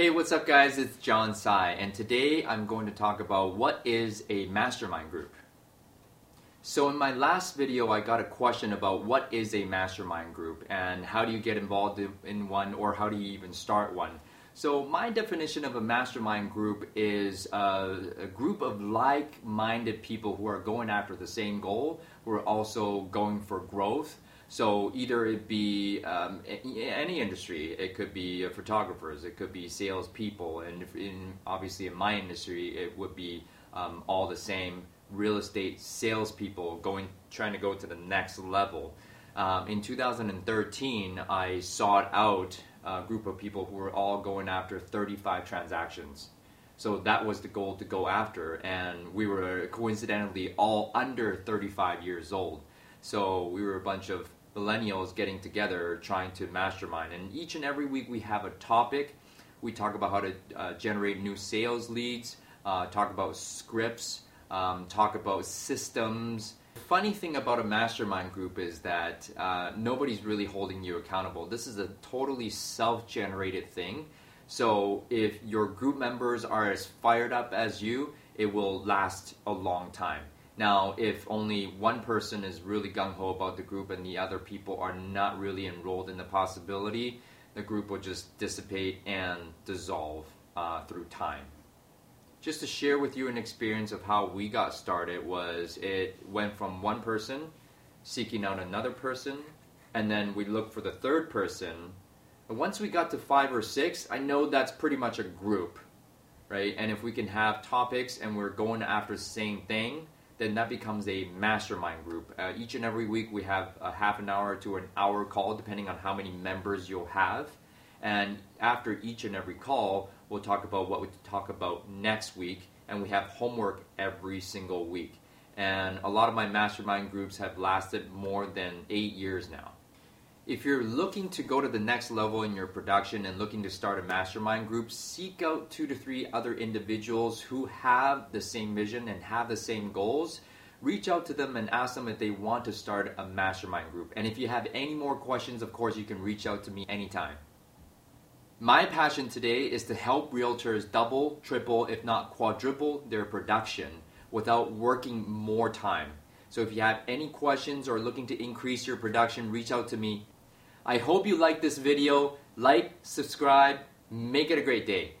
Hey, what's up, guys? It's John Sai, and today I'm going to talk about what is a mastermind group. So, in my last video, I got a question about what is a mastermind group and how do you get involved in one or how do you even start one. So, my definition of a mastermind group is a, a group of like minded people who are going after the same goal, who are also going for growth so either it be um, any industry, it could be uh, photographers, it could be salespeople, and in, obviously in my industry, it would be um, all the same real estate salespeople going trying to go to the next level. Um, in 2013, I sought out a group of people who were all going after 35 transactions. So that was the goal to go after, and we were coincidentally all under 35 years old. So we were a bunch of millennials getting together trying to mastermind. And each and every week we have a topic. We talk about how to uh, generate new sales leads, uh, talk about scripts, um, talk about systems. The funny thing about a mastermind group is that uh, nobody's really holding you accountable. This is a totally self generated thing. So if your group members are as fired up as you, it will last a long time. Now, if only one person is really gung ho about the group and the other people are not really enrolled in the possibility, the group will just dissipate and dissolve uh, through time. Just to share with you an experience of how we got started was it went from one person seeking out another person, and then we looked for the third person. And once we got to five or six, I know that's pretty much a group, right? And if we can have topics and we're going after the same thing, then that becomes a mastermind group. Uh, each and every week we have a half an hour to an hour call, depending on how many members you'll have. And after each and every call, we'll talk about what we talk about next week, and we have homework every single week. And a lot of my mastermind groups have lasted more than eight years now if you're looking to go to the next level in your production and looking to start a mastermind group, seek out two to three other individuals who have the same vision and have the same goals. Reach out to them and ask them if they want to start a mastermind group. And if you have any more questions, of course, you can reach out to me anytime. My passion today is to help realtors double, triple, if not quadruple their production without working more time. So if you have any questions or looking to increase your production, reach out to me I hope you like this video. Like, subscribe, make it a great day.